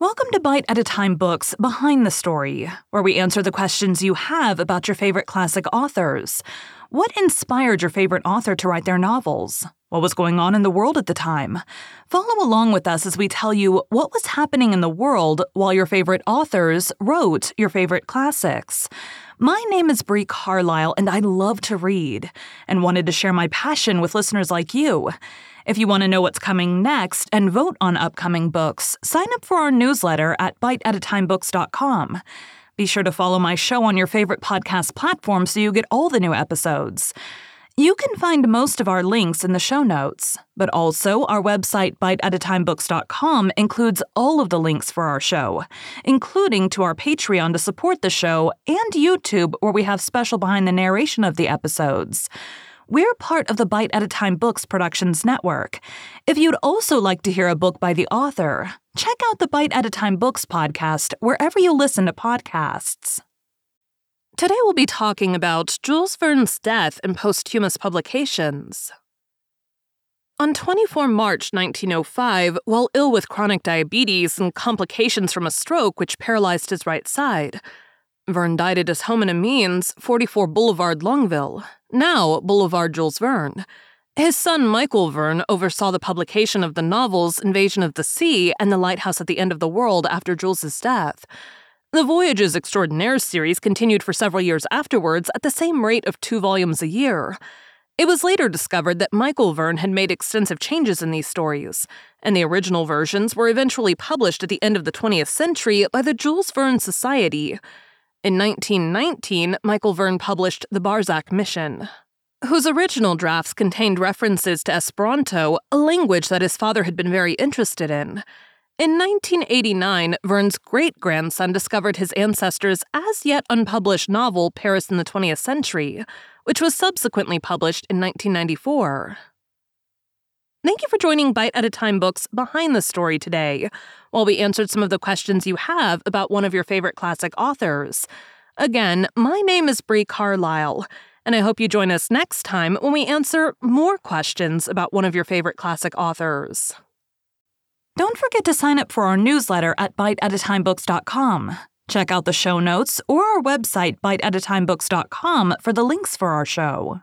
Welcome to Bite at a Time Books Behind the Story, where we answer the questions you have about your favorite classic authors. What inspired your favorite author to write their novels? What was going on in the world at the time? Follow along with us as we tell you what was happening in the world while your favorite authors wrote your favorite classics. My name is Bree Carlile, and I love to read and wanted to share my passion with listeners like you. If you want to know what's coming next and vote on upcoming books, sign up for our newsletter at biteatatimebooks.com. Be sure to follow my show on your favorite podcast platform so you get all the new episodes. You can find most of our links in the show notes, but also our website, biteatatimebooks.com, includes all of the links for our show, including to our Patreon to support the show and YouTube, where we have special behind the narration of the episodes. We're part of the Bite at a Time Books Productions Network. If you'd also like to hear a book by the author, check out the Bite at a Time Books podcast wherever you listen to podcasts. Today we'll be talking about Jules Verne's death and posthumous publications. On 24 March 1905, while ill with chronic diabetes and complications from a stroke which paralyzed his right side, Verne died at his home in Amiens, 44 Boulevard Longueville, now Boulevard Jules Verne. His son Michael Verne oversaw the publication of the novels Invasion of the Sea and The Lighthouse at the End of the World after Jules's death. The Voyages Extraordinaires series continued for several years afterwards at the same rate of two volumes a year. It was later discovered that Michael Verne had made extensive changes in these stories, and the original versions were eventually published at the end of the 20th century by the Jules Verne Society. In 1919, Michael Verne published The Barsac Mission, whose original drafts contained references to Esperanto, a language that his father had been very interested in. In 1989, Verne's great grandson discovered his ancestors' as yet unpublished novel, Paris in the 20th Century, which was subsequently published in 1994. Thank you for joining Bite at a Time Books Behind the Story today, while we answered some of the questions you have about one of your favorite classic authors. Again, my name is Bree Carlile, and I hope you join us next time when we answer more questions about one of your favorite classic authors. Don't forget to sign up for our newsletter at biteatatimebooks.com. Check out the show notes or our website, biteatatimebooks.com, for the links for our show.